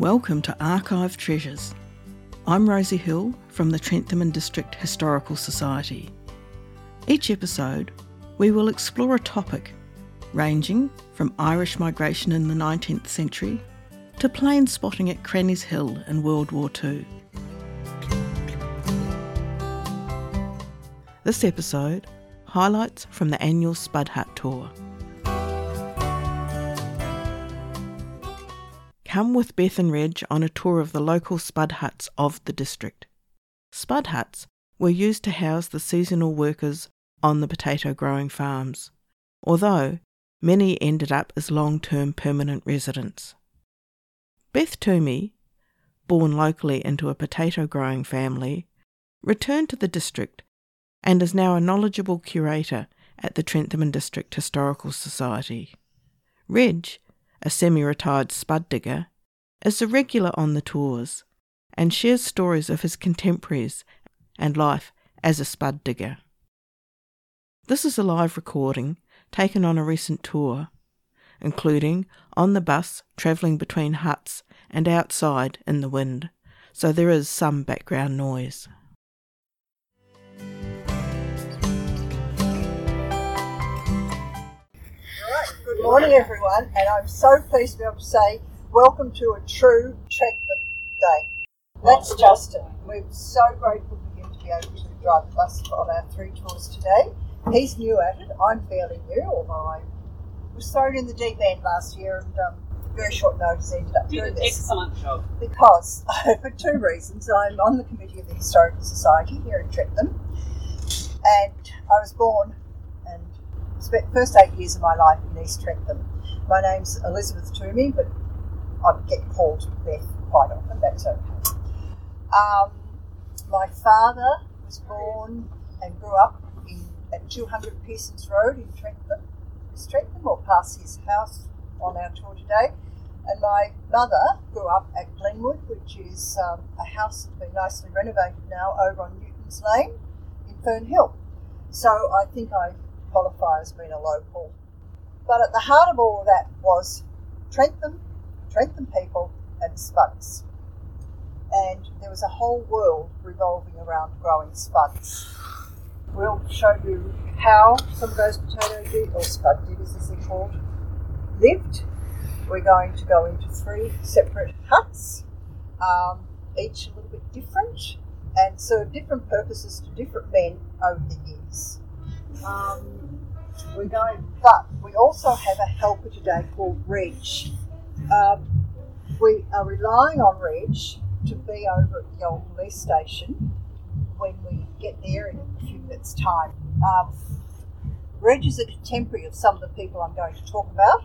Welcome to Archive Treasures. I'm Rosie Hill from the Trentham and District Historical Society. Each episode, we will explore a topic ranging from Irish migration in the 19th century to plane spotting at Cranny's Hill in World War II. This episode highlights from the annual Spud Hut tour. Come with Beth and Reg on a tour of the local spud huts of the district. Spud huts were used to house the seasonal workers on the potato growing farms, although many ended up as long term permanent residents. Beth Toomey, born locally into a potato growing family, returned to the district and is now a knowledgeable curator at the Trentham and District Historical Society. Reg, a semi retired spud digger, is a regular on the tours and shares stories of his contemporaries and life as a spud digger. This is a live recording taken on a recent tour, including on the bus travelling between huts and outside in the wind, so there is some background noise. Good morning, everyone, and I'm so pleased to be able to say welcome to a true Trentham Day. That's Justin. We're so grateful for him to be able to drive the bus on our three tours today. He's new at it. I'm fairly new, although I was thrown in the deep end last year and um, very short notice ended up doing an this. excellent job. Because, for two reasons, I'm on the committee of the Historical Society here in Trentham, and I was born spent first eight years of my life in East Trentham. My name's Elizabeth Toomey, but I get called Beth quite often, that's okay. Um, my father was born and grew up in, at 200 Pearsons Road in Trentham, East Trentham, or past his house on our tour today. And my mother grew up at Glenwood, which is um, a house that's been nicely renovated now over on Newton's Lane in Fernhill. So I think I qualify as being a local. But at the heart of all of that was Trentham, Trentham people, and spuds. And there was a whole world revolving around growing spuds. We'll show you how some of those potato dig or spud diggers, as they're called, lived. We're going to go into three separate huts, um, each a little bit different, and serve different purposes to different men over the years. Um, we're going, but we also have a helper today called Reg. Um, we are relying on Reg to be over at the old police station when we get there in a few minutes' time. Um, Reg is a contemporary of some of the people I'm going to talk about.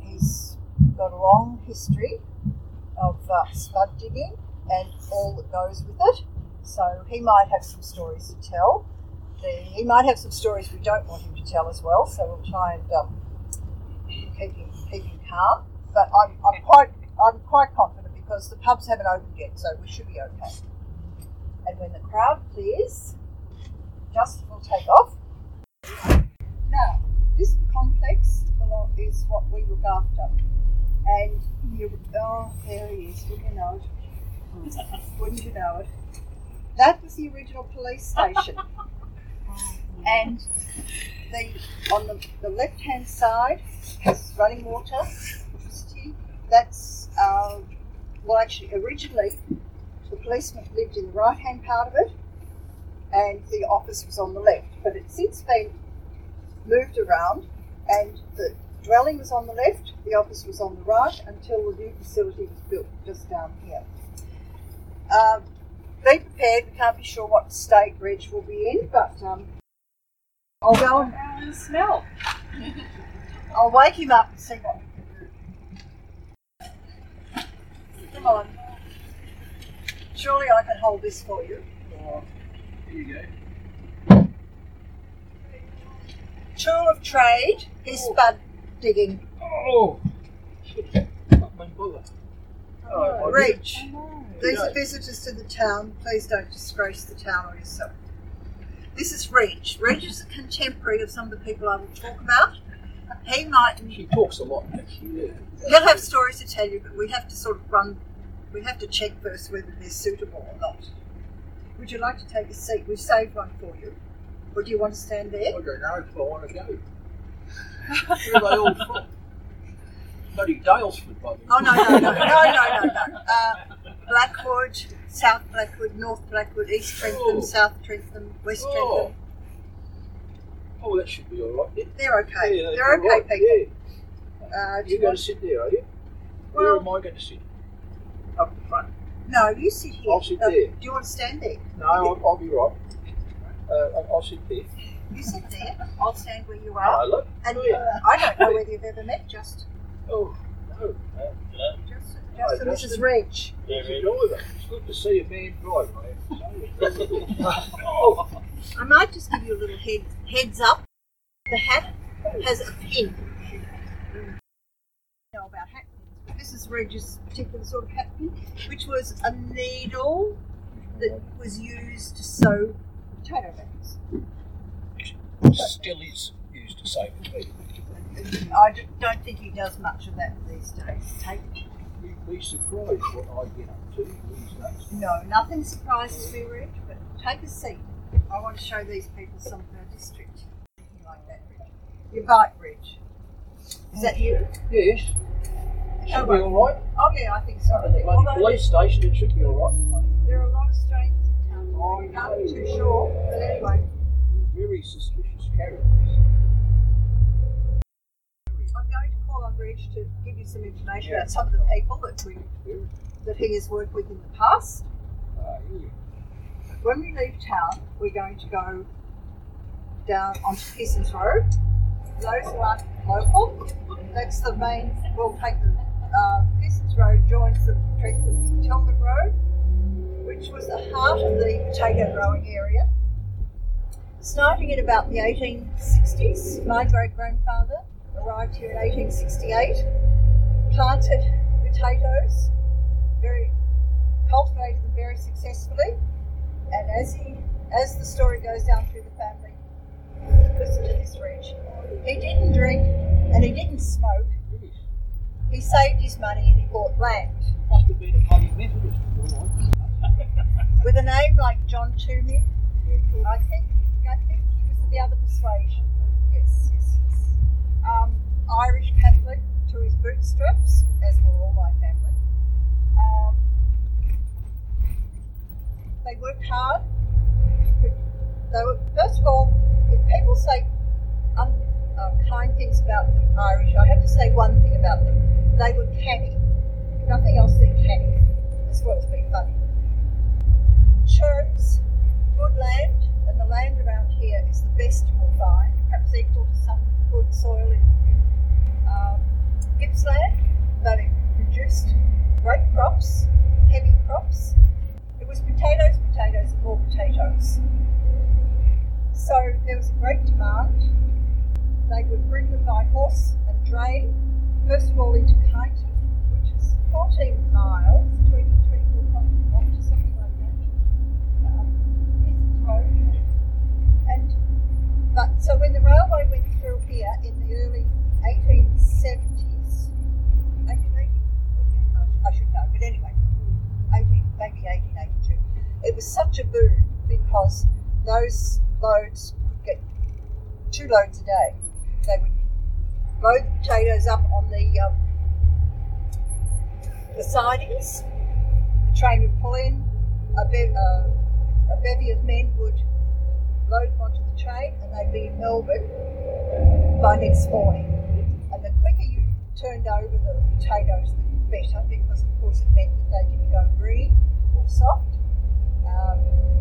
He's got a long history of uh, spud digging and all that goes with it. So he might have some stories to tell. The, he might have some stories we don't want him to tell as well. So we'll try and um, keep him keep him calm. But I'm, I'm quite I'm quite confident because the pubs haven't opened yet, so we should be okay. And when the crowd clears, Justin will take off. Now, this complex is what we look after. And you, oh, there he is, wouldn't you know it? Wouldn't you know it? That was the original police station. And the on the, the left hand side has running water. That's uh, well, actually, originally the policeman lived in the right hand part of it, and the office was on the left. But it's since been moved around, and the dwelling was on the left, the office was on the right until the new facility was built just down here. Um, be prepared, we can't be sure what state Reg will be in, but um, I'll go and Oh, smell. I'll wake him up and see what we can do. Come on. Surely I can hold this for you. Here you go. Tour of trade is spud digging. Oh! Not my bullet. Reg, these are visitors to the town. Please don't disgrace the town or yourself. This is Reg. Reg is a contemporary of some of the people I will talk about. he might. She talks a lot, actually. Yeah. He'll have stories to tell you, but we have to sort of run. We have to check first whether they're suitable or not. Would you like to take a seat? We've saved one for you. Or do you want to stand there? I don't know I want to go. Where are they all from? Bloody Daylesford, by the way. Oh no no no no no no no. Uh, Blackwood, South Blackwood, North Blackwood, East Trentham, Oh. South Trentham, West Oh. Trentham. Oh, that should be all right. Yeah, They're okay. yeah, They're all okay right, people. Yeah. Uh, You're you going to sit there, are you? Where am I going to sit? Up front. No, you sit here. I'll sit Uh, there. Do you want to stand there? No, I'll, I'll be right. Uh, I'll, sit there. You sit there. I'll stand where you are. Hello. And Oh, yeah. uh, I don't know whether you've ever met just Oh, no. Uh, just Hi, just Mrs. Justin. Reg. He's a driver. It's good to see a man drive, I have to say. oh, I might just give you a little head, heads up. The hat has a pin. You know about hat pins, but this is Reg's particular sort of hat pin, which was a needle that was used to sew potato bags. still is used to sew the people. I don't think he does much of that these days. Take You'd be surprised what I get up to these days. no, nothing surprises me, Reg. But take a seat. I want to show these people some of our district. Anything like that, Reg. You bite, Reg. Is that you? Yes. It should be all right. Oh yeah, I think so. At the police station, it should be all right. there are a lot of strangers in town. I'm not too sure, but anyway, Very suspicious characters. On to give you some information Yeah. about some of the people that we that he has worked with in the past. Uh, yeah. When we leave town, we're going to go down onto Pearson's Road. Those who aren't local, that's the main. We'll take the uh, Pearson's Road joins the Tilman Road, which was the heart of the potato growing area. Starting in about the 1860s, my great grandfather arrived here in 1868, planted potatoes, very cultivated them very successfully, and as he, as the story goes down through the family, listen to this, Reg. He didn't drink and he didn't smoke. He saved his money and he bought land. Must have been a bloody Methodist. With a name like John Toomey, I think I think he was of the other persuasion. Yes, yes, yes. Um, Irish Catholic to his bootstraps, as were all my family. Um, they worked hard. They were, first of all, if people say un, uh, things about the Irish, I have to say one thing about them. They were canny. Nothing else than canny, well as being funny. Chose good land, and the land around here is the best you will find, perhaps equal to some good soil in, in um, Gippsland, but it produced great crops, heavy crops. It was potatoes, potatoes, and more potatoes. So there was a great demand. They would bring them by horse and dray, first of all into Kyneton, which is 14 miles, 20, 24 kilometres, something like that um, Pearson's Road. And but so when the railway went through here in the early 1870s, 1880, I should know, but anyway, 18, maybe 1882, it was such a boom because those loads could get two loads a day. They would load the potatoes up on the um, the sidings. The train would pull in. A, be- uh, a bevy of men would load them onto train, and they'd be in Melbourne by next morning. And the quicker you turned over the potatoes, the better, because of course it meant that they didn't go green or soft. Um,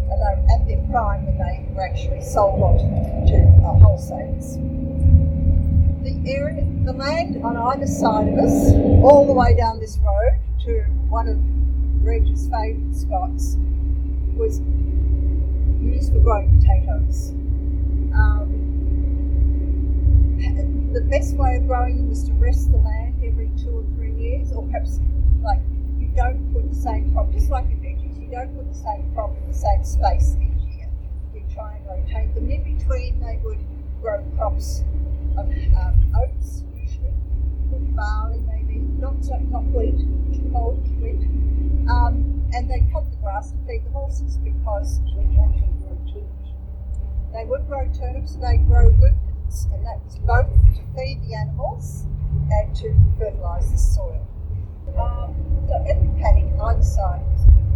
and they were at their prime when they were actually sold on to uh, wholesalers. The area, the land on either side of us, all the way down this road to one of Reg's favourite spots, was used for growing potatoes. Um, the best way of growing them was to rest the land every two or three years, or perhaps like you don't put the same crop, just like your veggies, you don't put the same crop in the same space each year. You try and rotate them. In between, they would grow crops of um, oats usually, barley, maybe, not so not wheat, cold wheat, um, and they cut the grass to feed the horses because they would grow turnips, they grow lupins, and that was both to feed the animals and to fertilise the soil. Um, so every paddock either side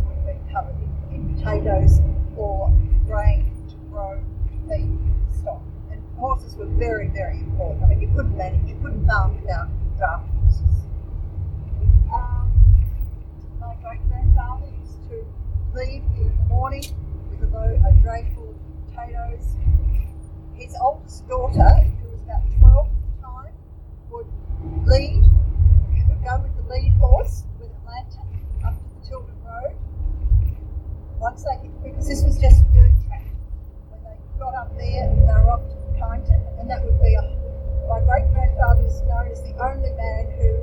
would have been covered in, in potatoes or grain to grow to feed stock. And horses were very, very important. I mean, you couldn't manage, you couldn't farm without draft horses. Um, my great grandfather used to leave here in the morning with a load, a dray full of potatoes. His oldest daughter, who was about 12 at the time, would lead, would go with the lead horse with a lantern up to the Tylden Road. Once they hit, because this was just a dirt track, when they got up there, they were off to Kyneton, and that would be a, my great grandfather was known as the only man who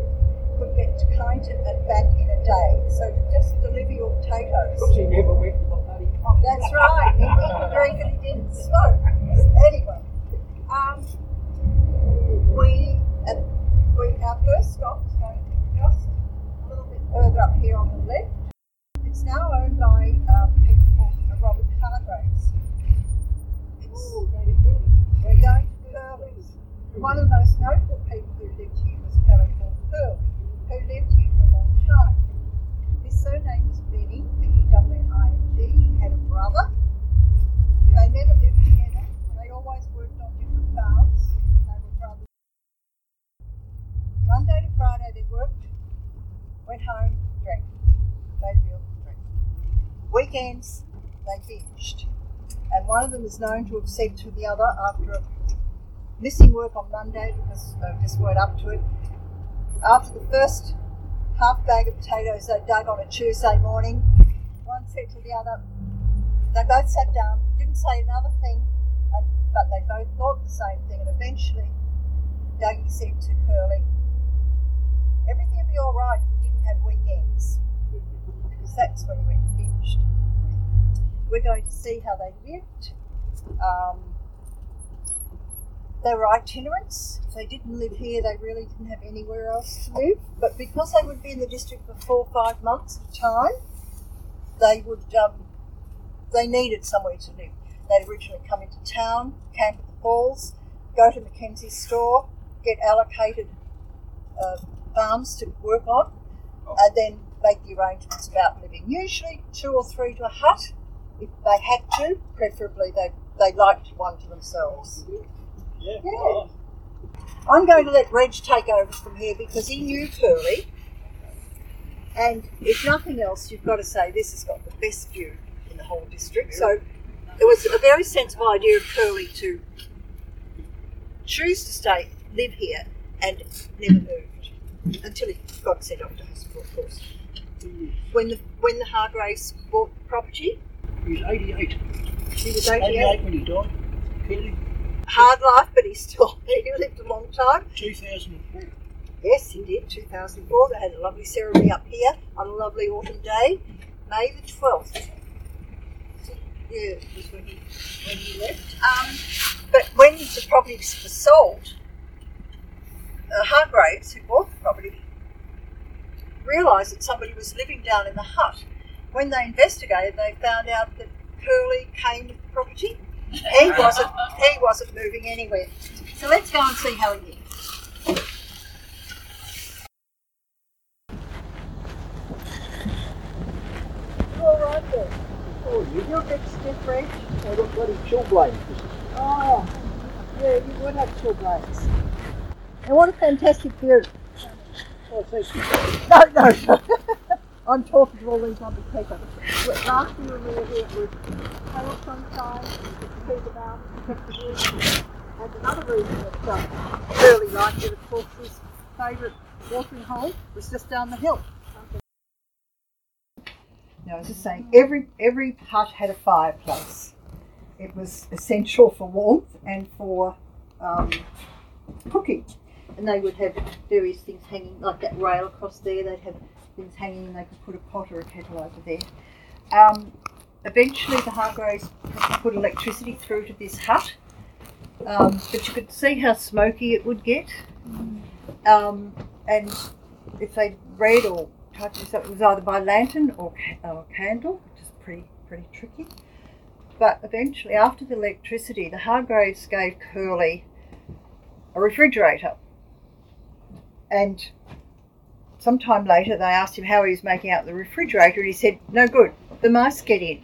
could get to Kyneton and back in a day. So to just deliver your potatoes. Because he never went to the bloody pub. That's right. He didn't drink and he didn't smoke. Anyway, um, we, uh, we our first stop is going to be just a little bit further up here on the left. It's now owned by um, people called uh, Robert Hargraves. It's, we're going to Curly's. One of the most notable people who lived here was a fellow called Curly, who lived here for a long time. His surname was Benny, B-E-W-N-I-N-G. He had a brother. They never lived together. They always worked on different farms, but they were brothers. Monday to Friday they worked, went home, drank. They built, drank. Weekends they binged. And one of them is known to have said to the other after missing work on Monday because they just weren't up to it. After the first half bag of potatoes they dug on a Tuesday morning, one said to the other, they both sat down, didn't say another thing, but they both thought the same thing. And eventually, Dougie said to Curly, Everything would be all right if we didn't have weekends. Because that's when he went We're going to see how they lived. Um, they were itinerants. If they didn't live here, they really didn't have anywhere else to live. But because they would be in the district for four or five months at a time, they would um, they needed somewhere to live. They'd originally come into town, camp at the falls, go to Mackenzie's store, get allocated uh, farms to work on, and then make the arrangements about living. Usually two or three to a hut, if they had to. Preferably, they they liked one to themselves. Yeah. Yeah. I'm going to let Reg take over from here because he knew Curly. And if nothing else, you've got to say this has got the best view in the whole district. So it was a very sensible idea of Curly to choose to stay, live here, and never moved until he got sent off to hospital, of course. When the when the Hargraves bought the property, He was 88. he was 88 88. when he died. Kelly, Hard life, but he still he lived a long time. 2004. Yes, he did. 2004. They had a lovely ceremony up here on a lovely autumn day, May the 12th. Yeah, was when he when he left. Um, but when the property was sold, uh, Hargraves, who bought the property, realised that somebody was living down in the hut. When they investigated, they found out that Curly came with the property. He wasn't. He wasn't moving anywhere. So let's go and see how he did. You all right there? Oh, you You're a bit stiff, Reg. I got bloody chilblains. Oh, yeah, you would have chilblains. And what a fantastic view. No, no. I'm talking to all these lovely people. Last year we were here, it was pale sunshine, the view. And another reason that um, Curly liked it, of course, his favourite watering hole was just down the hill. Now, I was just saying, every every hut had a fireplace. It was essential for warmth and for um, cooking. And they would have various things hanging, like that rail across there. They'd have things hanging, and they could put a pot or a kettle over there. Um, eventually, the Hargraves put electricity through to this hut, um, but you could see how smoky it would get. Um, and if they read or it was either by lantern or, or candle, which is pretty pretty tricky. But eventually, after the electricity, the Hargraves gave Curly a refrigerator. And sometime later, they asked him how he was making out the refrigerator, and he said, No good, the mice get in.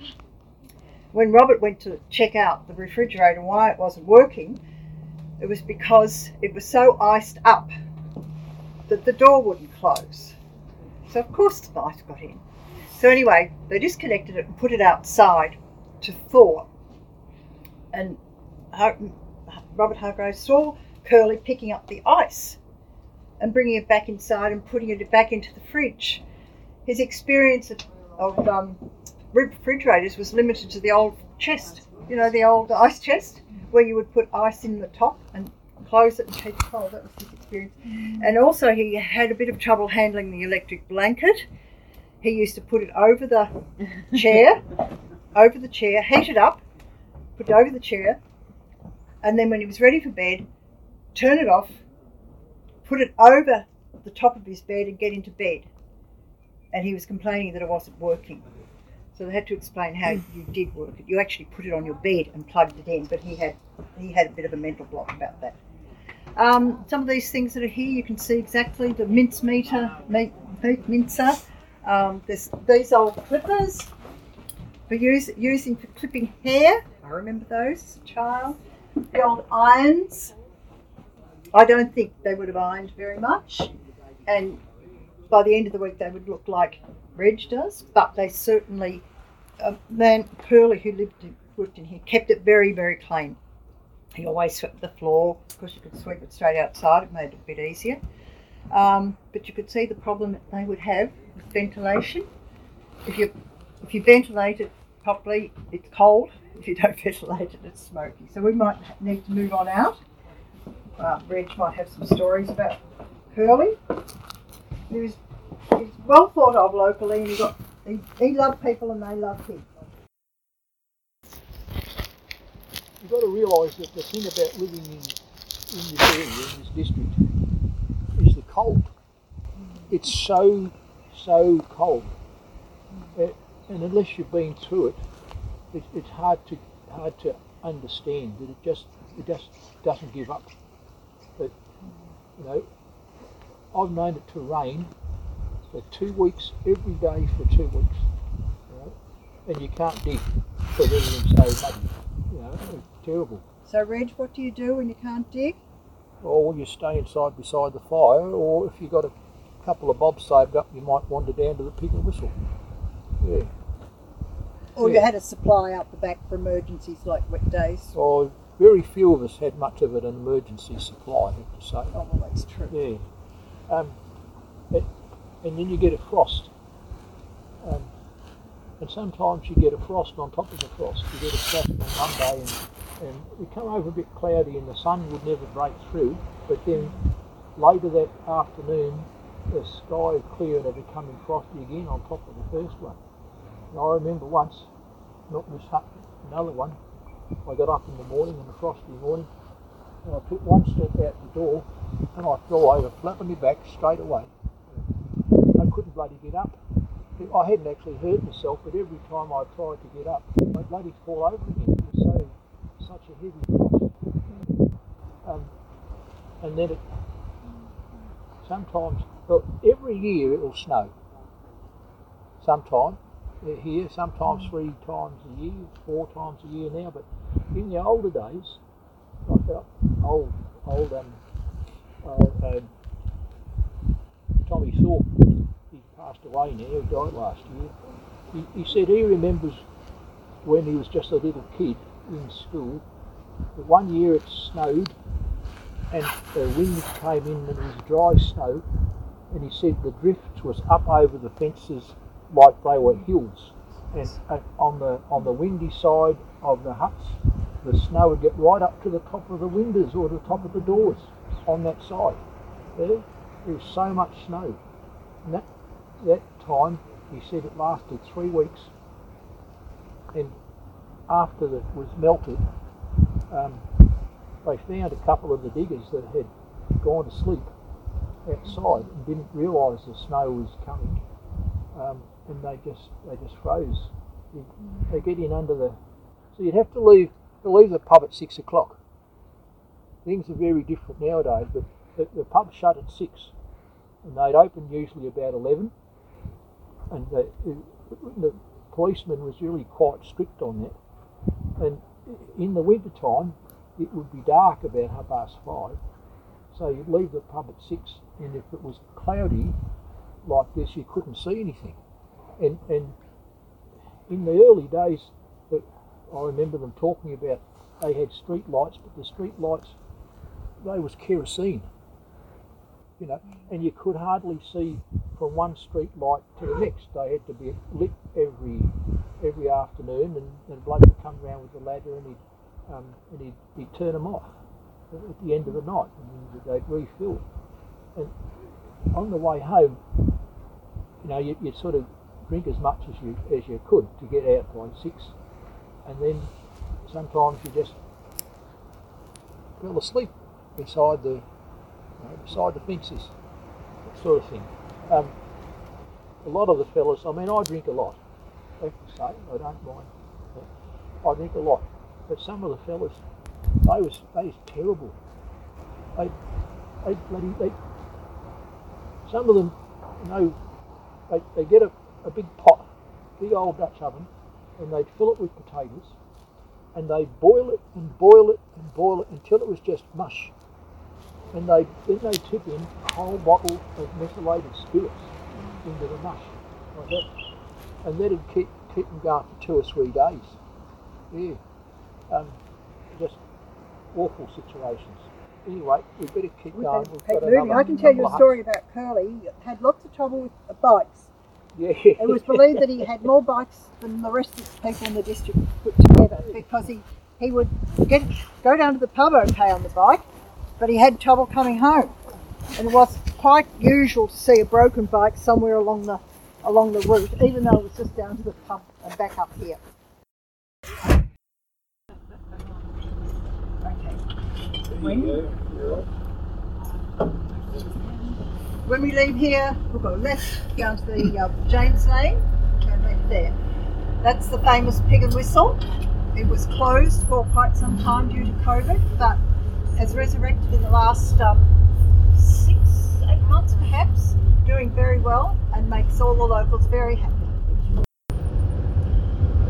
When Robert went to check out the refrigerator why it wasn't working, it was because it was so iced up that the door wouldn't close. So, of course, the mice got in. So, anyway, they disconnected it and put it outside to thaw. And Robert Hargraves saw Curly picking up the ice and bringing it back inside and putting it back into the fridge. His experience of, of um, refrigerators was limited to the old chest, you know, the old ice chest, where you would put ice in the top and close it and keep it cold. That was his experience. And also, he had a bit of trouble handling the electric blanket. He used to put it over the chair, over the chair, heat it up, put it over the chair, and then when he was ready for bed, turn it off, put it over the top of his bed, and get into bed. And he was complaining that it wasn't working. So they had to explain how you did work it. You actually put it on your bed and plugged it in, but he had he had a bit of a mental block about that. Um, some of these things that are here, you can see exactly the mince meter, meat, meat mincer. Um, there's these old clippers for use, using for clipping hair. I remember those as a child. The old irons. I don't think they would have ironed very much, and by the end of the week they would look like Reg does. But they certainly, uh, man Pearlie who lived in, worked in here kept it very very clean. He always swept the floor because you could sweep it straight outside. It made it a bit easier. Um, but you could see the problem that they would have with ventilation. If you if you ventilate it properly, it's cold. If you don't ventilate it, it's smoky. So we might need to move on out. Uh, Reg might have some stories about Curly. He he's well thought of locally, and he got he, he loved people and they loved him. You've got to realise that the thing about living in, in this area, in this district, is the cold. It's so, so cold. Uh, and unless you've been through it, it, it's hard to hard to understand that it just it just doesn't give up. Know, I've known it to rain for two weeks every day for two weeks, and you can't dig because everything's so muddy. You know, it's terrible. So Reg, what do you do when you can't dig? Or you stay inside beside the fire, or if you've got a couple of bobs saved up, you might wander down to the pig and whistle. Yeah. Or you had a supply out the back for emergencies like wet days? Well, very few of us had much of an emergency supply, I have to say. Oh, well, that's true. Yeah. Um, it, and then you get a frost. Um, and sometimes you get a frost on top of the frost. You get a frost on Monday and, and it come over a bit cloudy and the sun would never break through. But then later that afternoon, the sky is clear and it becoming frosty again on top of the first one. And I remember once, not this hut, another one, I got up in the morning, in a frosty morning, and I took one step out the door and I fell over, flat on my back straight away. I couldn't bloody get up. I hadn't actually hurt myself, but every time I tried to get up, I'd bloody fall over again. It was so, such a heavy frost. Um, and then it, sometimes, well, every year it'll snow. Sometime here, sometimes three times a year, four times a year now. But in the older days, like that old, old um, uh, Tommy Thorpe, he passed away now. He died last year. He, he said he remembers when he was just a little kid in school. That one year it snowed, and the wind came in and it was dry snow, and he said the drifts was up over the fences like they were hills, and uh, on the on the windy side of the huts, the snow would get right up to the top of the windows or the top of the doors on that side. There, was so much snow. And that that time, he said it lasted three weeks, and after it was melted, um, they found a couple of the diggers that had gone to sleep outside and didn't realise the snow was coming, um, and they just they just froze. They get in under the, so you'd have to leave to leave the pub at six o'clock. Things are very different nowadays, but the, the pub shut at six, and they'd open usually about eleven, and the, the policeman was really quite strict on that. And in the winter time, it would be dark about half past five, so you'd leave the pub at six, and if it was cloudy like this, you couldn't see anything. And and in the early days, I remember them talking about, they had street lights, but the street lights they was kerosene, you know, and you could hardly see from one street light to the next. They had to be lit every every afternoon, and, and bloke would come round with a ladder and he'd um, and he'd, he'd turn them off at the end of the night, and they'd refill. And on the way home, you know, you, you'd sort of drink as much as you as you could to get out by six, and then sometimes you just fell asleep beside the you know, beside the fences, that sort of thing. Um, a lot of the fellas, I mean, I drink a lot. I have to say, I don't mind. I drink a lot, but some of the fellas, they was they was terrible. They they bloody they. Some of them, you know, they, they get a, a big pot, big old Dutch oven, and they'd fill it with potatoes, and they'd boil it and boil it and boil it until it was just mush. And they then they tip in a whole bottle of methylated spirits into the mush, like that, and that'd keep keep them going for two or three days. Yeah, um, just awful situations. Anyway, we better keep We've going. We've keep moving. I can tell you a story about Curly. Had lots of trouble with bikes. Yeah. It was believed that he had more bikes than the rest of the people in the district put together because he, he would get go down to the pub okay on the bike, but he had trouble coming home. And it was quite usual to see a broken bike somewhere along the along the route, even though it was just down to the pub and back up here. Okay. When we leave here, we'll go left down to the uh, James Lane, and left there. That's the famous Pig and Whistle. It was closed for quite some time due to COVID, but has resurrected in the last um, six, eight months perhaps, doing very well and makes all the locals very happy.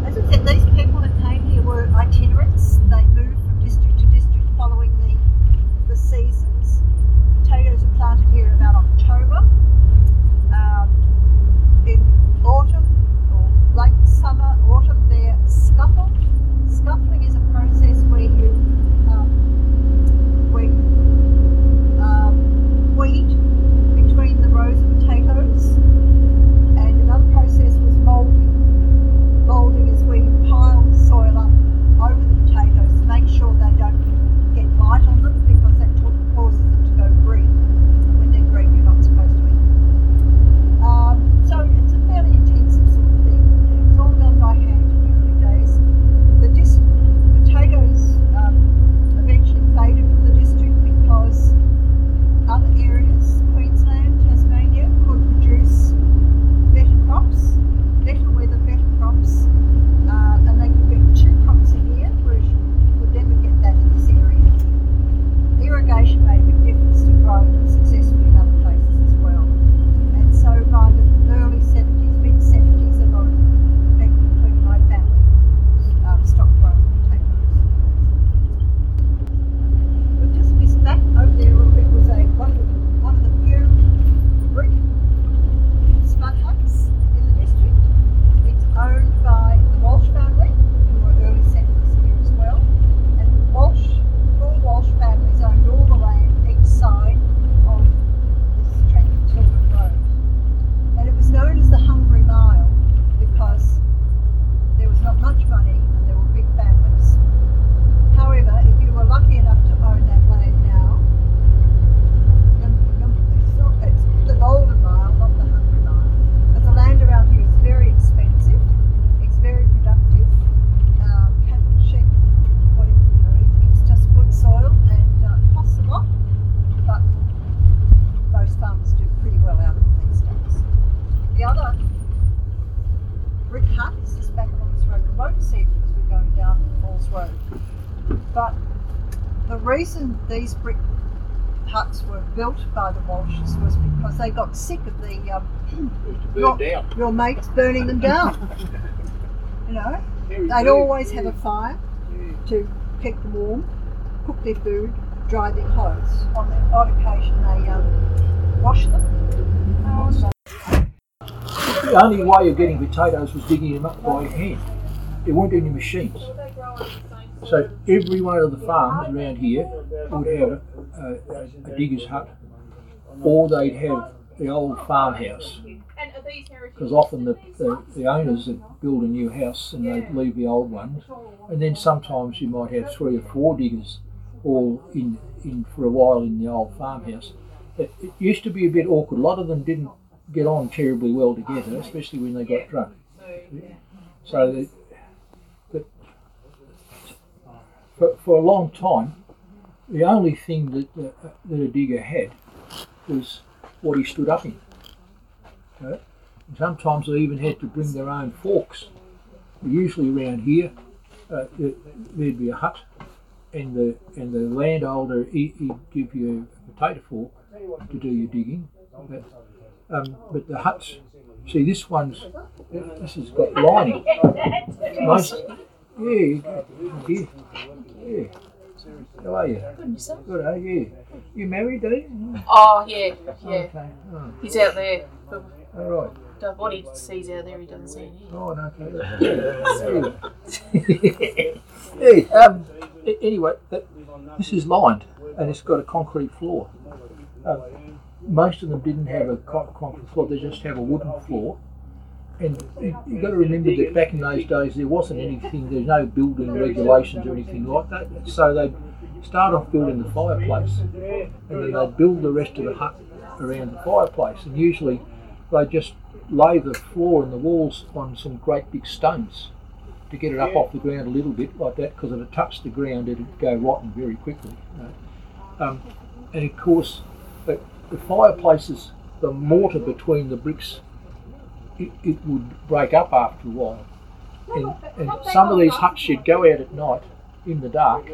As I said, these people that came here were itinerants. They moved from district to district following the, the seasons. Potatoes are planted here in about October. Reason these brick huts were built by the Walshes was because they got sick of the um, Burn down. your mates burning them down. you know, they'd always have a fire to keep them warm, cook their food, dry their clothes. On the odd occasion, they um, wash them. Um, The only way of getting potatoes was digging them up by hand. There weren't any machines. So every one of the farms around here would have a, a, a digger's hut, or they'd have the old farmhouse. Because often the, the, the owners would build a new house and they'd leave the old ones, and then sometimes you might have three or four diggers all in, in for a while in the old farmhouse. It, it used to be a bit awkward. A lot of them didn't get on terribly well together, especially when they got drunk. So that, that for, for a long time, the only thing that, that, that a digger had was what he stood up in. Okay? And sometimes they even had to bring their own forks. Usually around here, uh, there- there'd be a hut, and the and the landholder he, he'd give you a potato fork to do your digging. But, um, but the huts, see this one's this has got lining. Most, yeah, yeah, yeah. How are you? Good, yourself? Good, are you? You married, are you? Oh, yeah, yeah. Okay. Oh, He's out there. All right. what he sees out there, he doesn't see in here. Oh, no, okay. hey, um, anyway, that, this is lined and it's got a concrete floor. Um, most of them didn't have a concrete floor; they just have a wooden floor. And you, you've got to remember that back in those days there wasn't anything, there's no building regulations or anything like that. So they'd start off building the fireplace, and then they'd build the rest of the hut around the fireplace. And usually they just lay the floor and the walls on some great big stones to get it up off the ground a little bit like that because if it touched the ground it'd go rotten very quickly. Um, and of course, the fireplaces, the mortar between the bricks, it, it would break up after a while. And, and some of these huts you'd go out at night in the dark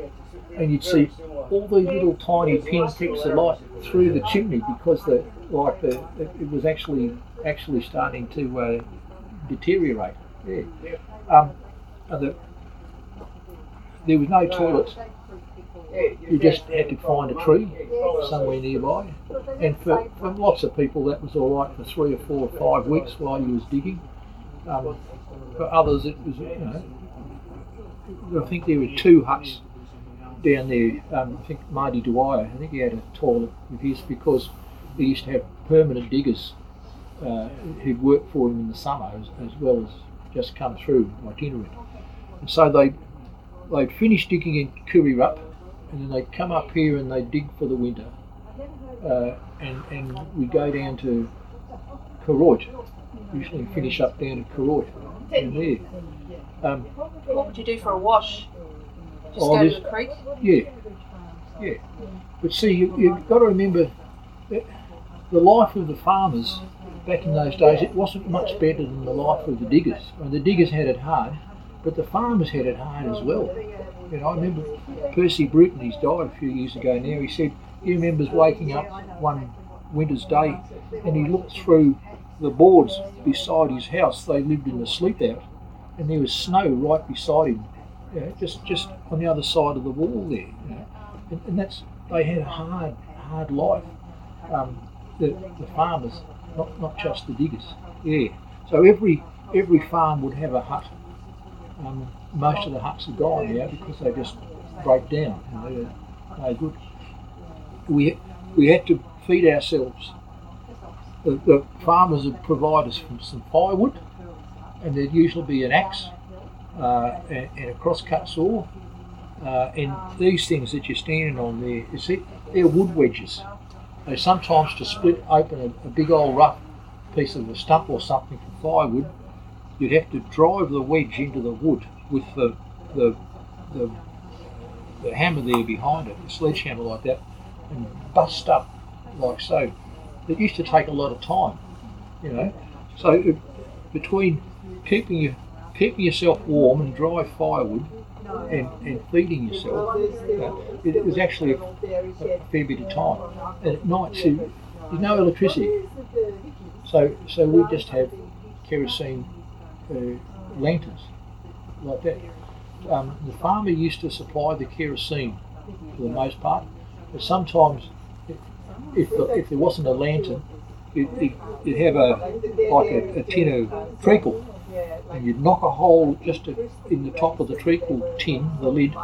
and you'd see all these little tiny pinpricks of light through the chimney because the like the it, it was actually actually starting to uh, deteriorate. Yeah. Um, and the, there was no toilet. You just had to find a tree somewhere nearby. And for, for lots of people, that was all right for three or four or five weeks while you was digging. Um, for others, it was, you know, I think there were two huts down there. Um, I think Marty Dwyer, I think he had a toilet with his because he used to have permanent diggers uh, who'd work for him in the summer as, as well as just come through itinerant. And so they they'd finish digging in Kurirup and then they'd come up here and they'd dig for the winter. Uh, and, and we'd go down to Koroit, usually finish up down at Koroit. And there. Um, What would you do for a wash? Just Oh, go to the creek? Yeah, yeah. But see, you, you've got to remember the life of the farmers back in those days, it wasn't much better than the life of the diggers. I mean, the diggers had it hard, but the farmers had it hard as well. You know, I remember Percy Bruton, he's died a few years ago now, he said he remembers waking up one winter's day and he looked through the boards beside his house. They lived in the sleep out and there was snow right beside him you know, just just on the other side of the wall there. You know? and, and that's they had a hard hard life. Um, the, the farmers, not not just the diggers. Yeah. So every every farm would have a hut. Um, most of the huts are gone now because they just break down. They're no good. We we had to feed ourselves. The, the farmers would provide us with some firewood, and there'd usually be an axe uh, and, and a crosscut saw. Uh, and these things that you're standing on there, you see, they're wood wedges. They sometimes to split open a, a big old rough piece of a stump or something for firewood, you'd have to drive the wedge into the wood with the the the, the hammer there behind it, a sledgehammer like that, and bust up like so. It used to take a lot of time, you know. So it, between keeping you keeping yourself warm and dry firewood and, and feeding yourself, uh, it, it was actually a, a fair bit of time. And at night, there's no electricity, so so we just have kerosene uh, lanterns like that. Um, the farmer used to supply the kerosene for the most part, but sometimes if, if, if there wasn't a lantern, it, it'd have a like a, a tin of treacle, and you'd knock a hole just in the top of the treacle tin, the lid,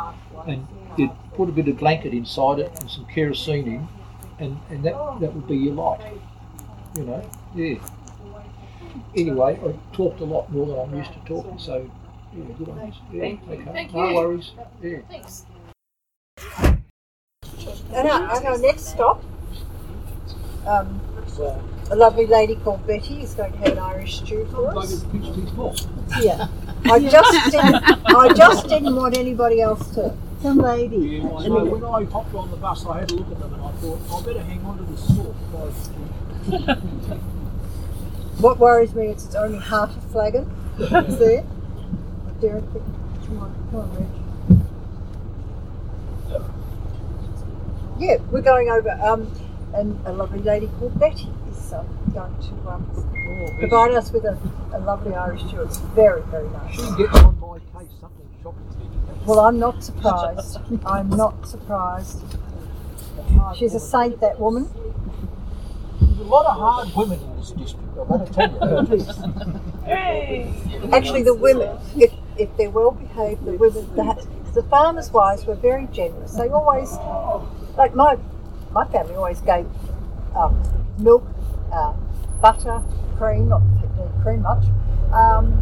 and you'd put a bit of blanket inside it and some kerosene in, and, and that that would be your light. You know, yeah. Anyway, I talked a lot more than I'm used to talking, so yeah, good on you. Yeah, Thank you. okay. Thank no worries. Yeah. Thanks. And our, and our next stop, um, a lovely lady called Betty is going to have an Irish stew for us. a pitch too small. Yeah. I just didn't, I just didn't want anybody else to. Some lady. Yeah, well, so when I hopped on the bus, I had a look at them and I thought, I better hang on to the store. What worries me is it's only half a flagon. Is there? Derek, come on, come on, Reg. Yeah, we're going over, um, and a lovely lady called Betty is um, going to um, provide us with a, a lovely Irish stew. It's very, very nice. She gets on my case something shocking. Well, I'm not surprised. I'm not surprised. She's a saint, that woman. There's a lot of hard women in this district, I want to tell you. Actually, the women, if, if they're well behaved, the women, the, the farmers' wives were very generous. They always, like my my family always gave um, milk, uh, butter, cream, not cream much. Um,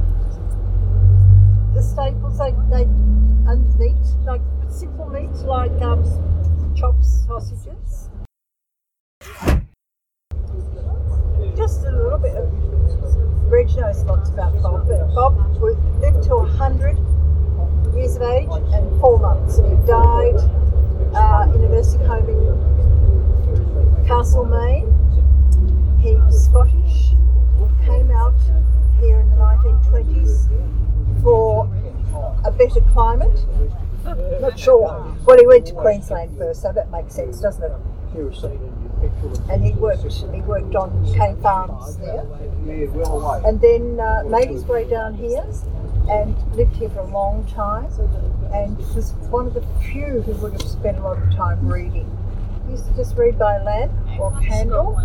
the staples, they, they and meat, like simple meat, like um, chops, sausages. Just a little bit of Reg knows lots about Bob, but Bob lived to 100 years of age and four months. And he died uh, in a nursing home in Castlemaine. He was Scottish, came out here in the 1920s for a better climate. Not sure. Well, he went to Queensland first, so that makes sense, doesn't it? And he worked. He worked on cane farms there. and then uh, made his way down here and lived here for a long time and was one of the few who would have spent a lot of time reading. He used to just read by lamp or candle.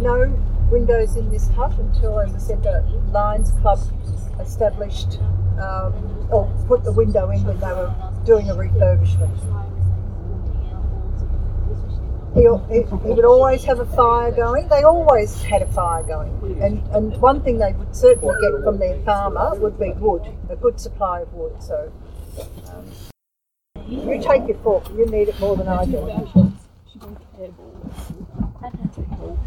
No windows in this hut until, as I said, the Lions Club established um, or put the window in when they were doing a refurbishment. He, he, he would always have a fire going. They always had a fire going. And, and one thing they would certainly get from their farmer would be wood, a good supply of wood. So um, you take your fork, you need it more than I do.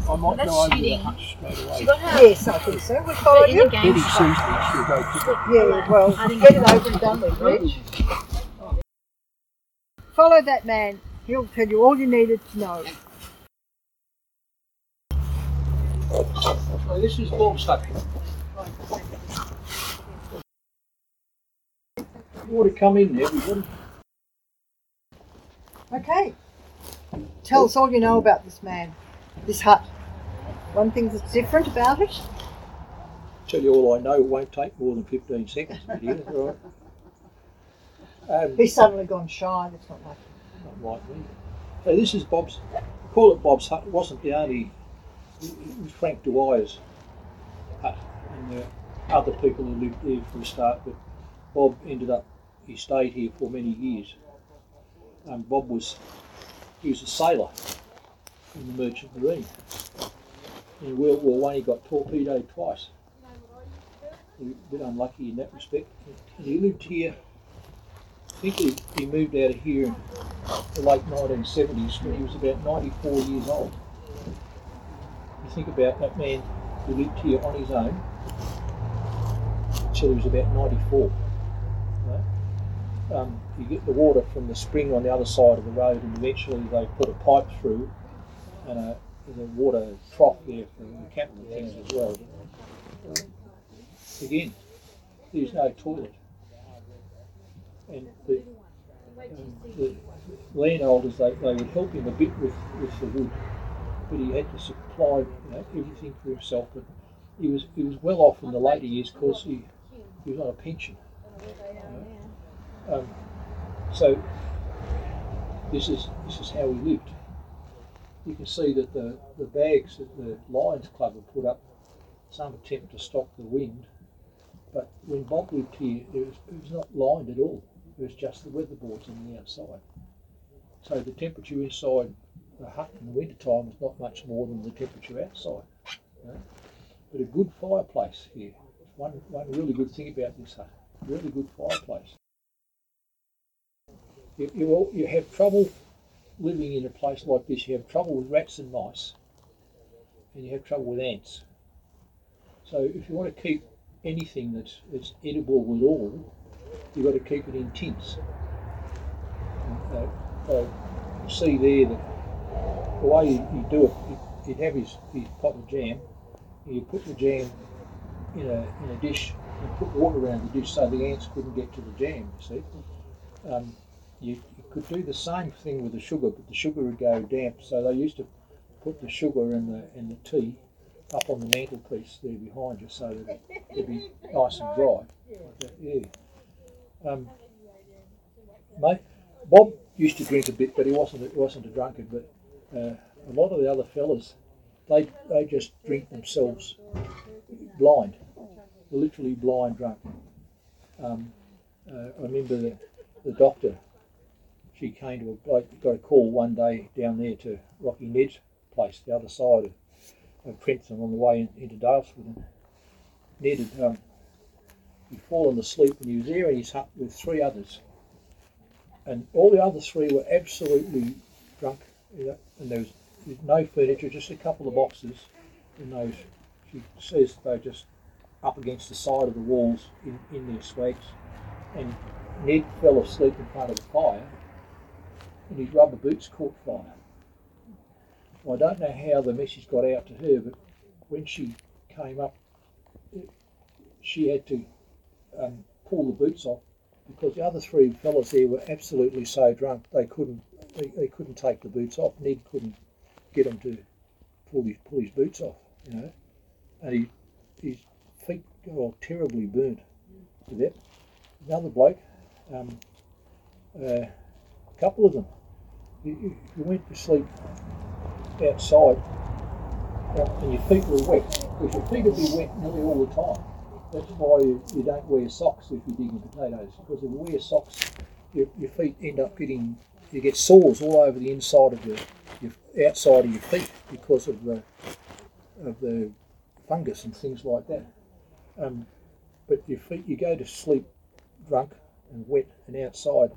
I might That's go over cheating. the hut straight away. She got her Yes, I think so. We follow in you. the game. Betty sees me, she'll go pick it. Yeah, well, get it over and done with, Reg. Follow that man. He'll tell you all you needed to know. So this is Bob's hut. Water come in there. Okay. Tell us all you know about this man, this hut. One thing that's different about it. Tell you all I know, it won't take more than 15 seconds. But yeah, right. Um, He's suddenly gone shy. That's not like not like me. So this is Bob's, call it Bob's hut. It wasn't the only, it was Frank Dwyer's hut. And there were other people who lived there from the start, but Bob ended up, he stayed here for many years. And Bob was, he was a sailor in the Merchant Marine. In World War One, he got torpedoed twice. A bit unlucky in that respect. And he lived here. I think he, he moved out of here in the late 1970s when he was about 94 years old. You think about that man who lived here on his own until he was about 94. right? Um, you get the water from the spring on the other side of the road, and eventually they put a pipe through, and a, there's a water trough there for the and things as well. Again, there's no toilet. And the, um, the landowners they, they would help him a bit with, with the wood, but he had to supply you know, everything for himself. But he was he was well off in the later years because he, he was on a pension. Um, so this is this is how he lived. You can see that the, the bags that the Lions Club have put up, some attempt to stop the wind, but when Bob lived here, it was, it was not lined at all. Was just the weatherboards on the outside. So the temperature inside the hut in the winter time was not much more than the temperature outside. you know. But a good fireplace here. One, one really good thing about this hut. Really good fireplace. You, you, you have trouble living in a place like this. You have trouble with rats and mice, and you have trouble with ants. So if you want to keep anything that's, that's edible at all, you've got to keep it in tins. And, uh, uh, see there that the way you, you do it, you, you'd have his, his pot of jam, you put the jam in a, in a dish and put water around the dish so the ants couldn't get to the jam, you see. Um, you, you could do the same thing with the sugar, but the sugar would go damp, so they used to put the sugar and the, and the tea up on the mantelpiece there behind you so that it, it'd be nice and dry. Like that, yeah. Um, Bob used to drink a bit, but he wasn't he wasn't a drunkard. But uh, a lot of the other fellas, they they just drink themselves blind, literally blind drunk. Um, uh, I remember the, the doctor. She came to a got a call one day down there to Rocky Ned's place, the other side of, of Trentham, on the way in, into Daylesford. And Ned had um, he'd fallen asleep and he was there in his hut with three others. And all the other three were absolutely drunk. And there was, there was no furniture, just a couple of boxes. And those, she says they're just up against the side of the walls in, in their swags. And Ned fell asleep in front of the fire and his rubber boots caught fire. Well, I don't know how the message got out to her, but when she came up, she had to um, pull the boots off because the other three fellas there were absolutely so drunk they couldn't they, they couldn't take the boots off. Ned couldn't get them to pull his pull his boots off, you know, and he, his feet got terribly burnt to that. Another bloke, um, uh, a couple of them, you, you went to sleep outside and your feet were wet because your feet would be wet nearly all the time. That's why you, you don't wear socks if you're digging potatoes because if you wear socks, your, your feet end up getting you get sores all over the inside of your, your outside of your feet because of the of the fungus and things like that. Um, but your feet, you go to sleep drunk and wet and outside,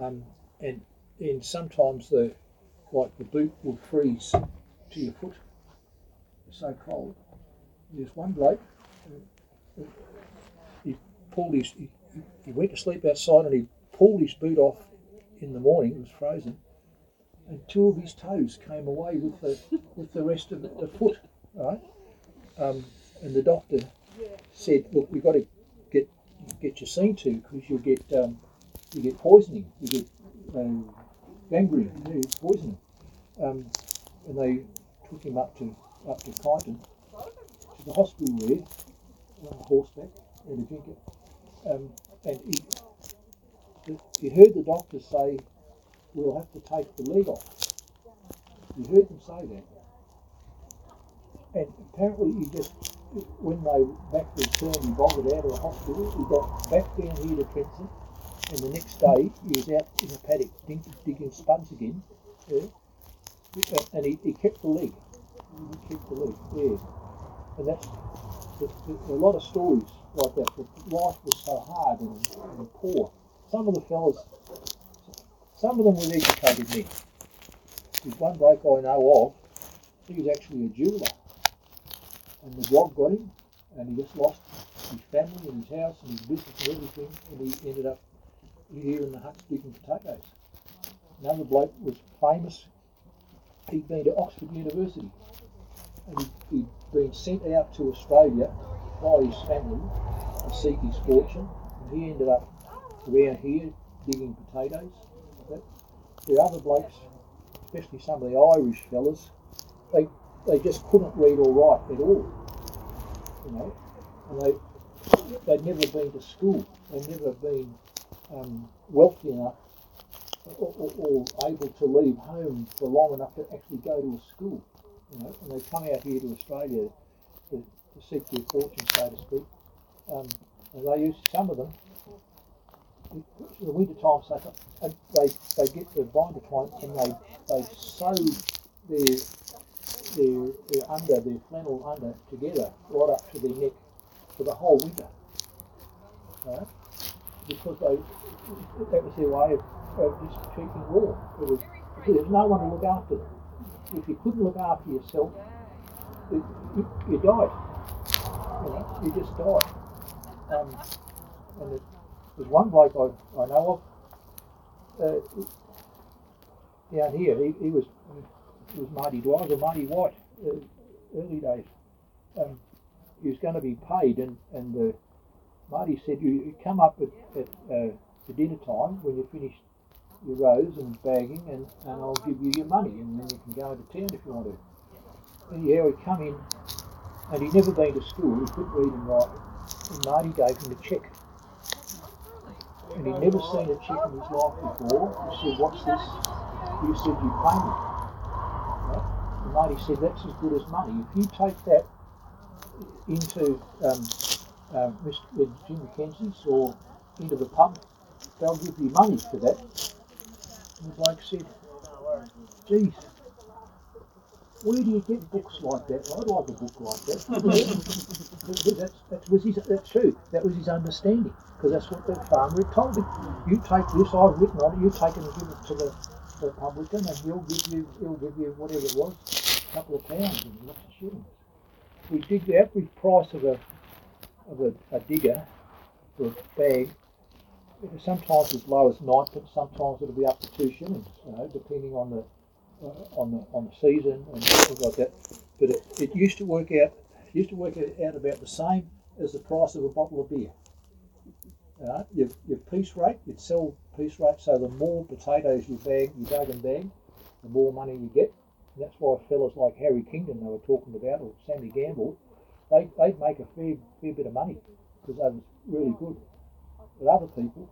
um, and and sometimes the like the boot will freeze to your foot. It's so cold. There's one bloke. He pulled his. He, he went to sleep outside and he pulled his boot off in the morning. It was frozen, and two of his toes came away with the with the rest of the, the foot. Right, um, and the doctor said, "Look, we've got to get get you seen to because you'll get um, you get poisoning. You get um, gangrene, yeah, poisoning." Um, and they took him up to up to Kyneton to the hospital there on horseback in a jinker. Um, and he, he heard the doctor say, "We'll have to take the leg off." You heard them say that. And apparently, he just, when they back returned, he bolted out of the hospital. He got back down here to Trentham, and the next day he was out in the paddock digging, digging spuds again. Yeah. And he, he kept the leg. He kept the leg, yeah. And that's a lot of stories like that. But life was so hard and, and poor. Some of the fellas, some of them were educated men. There's one bloke I know of, he was actually a jeweller. And the job got him, and he just lost his family and his house and his business and everything, and he ended up here in the huts digging potatoes. Another bloke was famous. He'd been to Oxford University, he'd, been sent out to Australia by his family to seek his fortune, and he ended up around here digging potatoes. But the other blokes, especially some of the Irish fellas, they they just couldn't read or write at all. You know, and they they'd never been to school. They'd never been um, wealthy enough or, or, or able to leave home for long enough to actually go to a school. You know, and they come out here to Australia to, to seek their fortune, so to speak. Um, and they use some of them. In the winter time, so they they get the binder twine and they they sew their their, their under their flannel under together right up to their neck for the whole winter. Right? Because they that was their way of, of just keeping warm. It was there's no one to look after them. If you couldn't look after yourself, it, you, you died. You know, you just died. Um, and it, there's one bloke I, I know of uh, down here. He, he was he was Marty Dwyer or Marty White uh, early days. Um, he was going to be paid, and and uh, Marty said, "You you come up at, at uh, the dinner time when you finish your rows and bagging, and, and I'll give you your money, and then you can go into town if you want to." Anyhow, he come in, and he'd never been to school. He couldn't read and write, and Marty gave him a cheque. And he'd never seen a cheque in his life before. He said, "What's this?" He said, "You pay me." Right? And Marty said, "That's as good as money. If you take that into um, um, Mr. Jim Mackenzie's or into the pub, they'll give you money for that." And the bloke said, "Geez." Where do you get books like that? I'd like a book like that. that's, that was his, that's true. That was his understanding because that's what the farmer had told him. You take this, I've written on it. You take it and give it to the, the publican, and he'll give you, he'll give you whatever it was, a couple of pounds and lots of shillings. We dig the average price of a of a, a digger for a bag. It was sometimes as low as ninepence, sometimes it'll be up to two shillings, you know, depending on the uh, on the on the season and things like that. But it, it used to work out used to work out about the same as the price of a bottle of beer. Uh, your, your piece rate, you'd sell piece rate, so the more potatoes you bag, you dug and bag, the more money you get. And that's why fellas like Harry Kingdon they were talking about, or Sandy Gamble, they, they'd make a fair, fair bit of money because they was really good. But other people,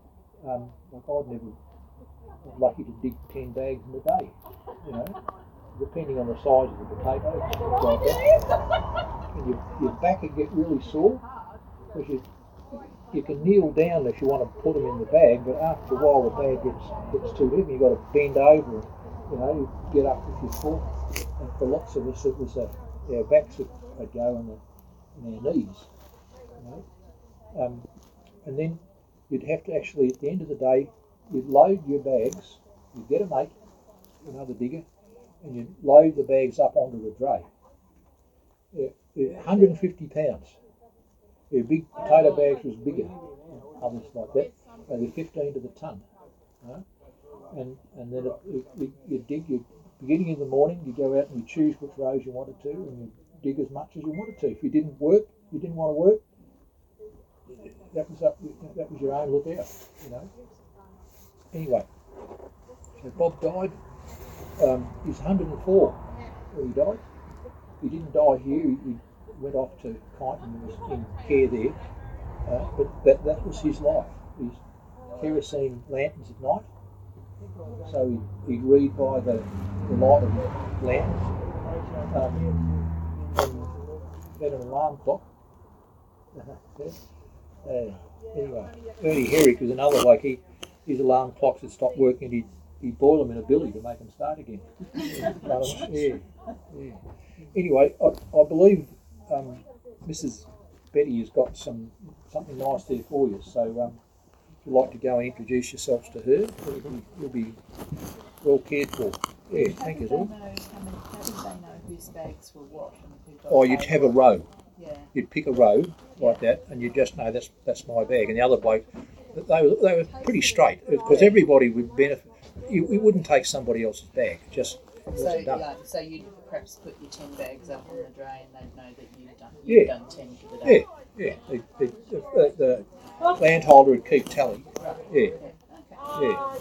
um, like I'd never was lucky to dig 10 bags in a day, you know, depending on the size of the potato. like. And your, your back would get really sore because you, you can kneel down if you want to put them in the bag, but after a while the bag gets, gets too heavy, you've got to bend over and, you know, you get up with your foot. And for lots of us, it was a, our backs would, would go and, and our knees, you know. Um, and then you'd have to actually, at the end of the day, you'd load your bags, you'd get a mate, another digger, and you'd load the bags up onto the dray. Yeah, yeah, 150 pounds. Yeah, big potato bags was bigger, others like that. They were 15 to the ton. Right? And and then you dig, you beginning in the morning, you go out and you choose which rows you wanted to, and you dig as much as you wanted to. If you didn't work, you didn't want to work, that was up, that was your own lookout, you know. Anyway, so Bob died. Um, he's 104 when he died. He didn't die here. He, he went off to Kyneton and was in care there. Uh, but that, that was his life. His kerosene lanterns at night. So he'd, he'd read by the, the light of the lanterns. Um, and had an alarm clock. anyway, Ernie Herrick was another like he his alarm clocks had stopped working. He'd, he'd boil them in a billy to make them start again. yeah, yeah. Anyway, I, I believe um, Mrs. Betty has got some something nice there for you. So um, if you'd like to go and introduce yourselves to her, you'll be, well cared for. Yeah, thank you. How many, how did they know whose bags were what? and who got Oh, you'd have a row. Yeah. You'd pick a row like that, and you just know that's that's my bag. And the other bloke, they were, they were pretty straight because everybody would benefit. You, you wouldn't take somebody else's bag. Just it So, wasn't yeah, so you'd perhaps put your ten bags up on the drain, they'd know that you've done you've Yeah. done ten for the Yeah, day. yeah. The, the, the, the landholder would keep tally. Yeah, Okay. yeah. Oh,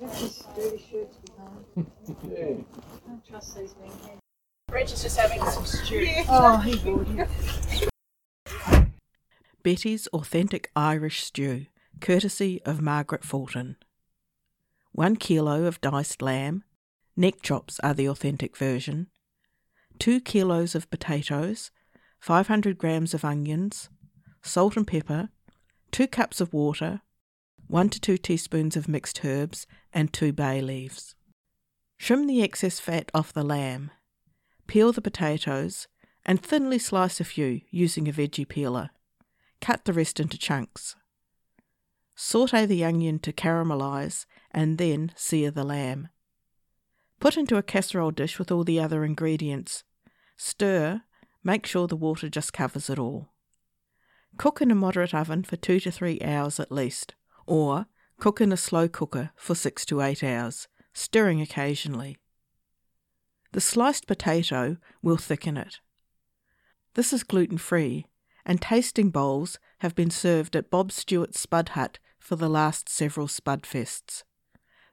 Let's just dirty shirts behind. yeah. Don't trust these men. Reg is just having some stew. Oh, he would. Betty's Authentic Irish Stew, courtesy of Margaret Fulton. One kilo of diced lamb, neck chops are the authentic version, two kilos of potatoes, 500 grams of onions, salt and pepper, two cups of water, one to two teaspoons of mixed herbs, and two bay leaves. Trim the excess fat off the lamb. Peel the potatoes and thinly slice a few using a veggie peeler. Cut the rest into chunks. Saute the onion to caramelise and then sear the lamb. Put into a casserole dish with all the other ingredients. Stir, make sure the water just covers it all. Cook in a moderate oven for two to three hours at least, or cook in a slow cooker for six to eight hours, stirring occasionally. The sliced potato will thicken it. This is gluten free, and tasting bowls have been served at Bob Stewart's Spud Hut for the last several Spud Fests.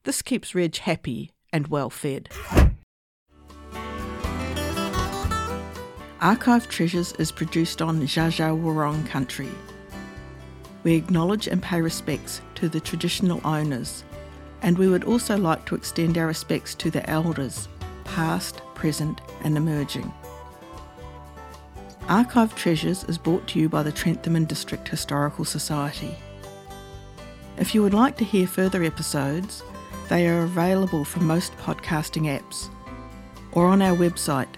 This keeps Reg happy and well fed. Archive Treasures is produced on Dja Dja country. We acknowledge and pay respects to the traditional owners, and we would also like to extend our respects to the elders, past, present, and emerging. Archive Treasures is brought to you by the Trentham and District Historical Society. If you would like to hear further episodes, they are available from most podcasting apps or on our website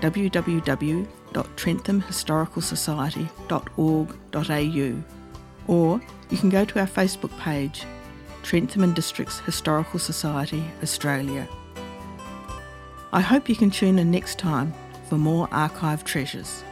www.trenthamhistoricalsociety.org.au or you can go to our Facebook page, Trentham and Districts Historical Society Australia. I hope you can tune in next time for more archive treasures.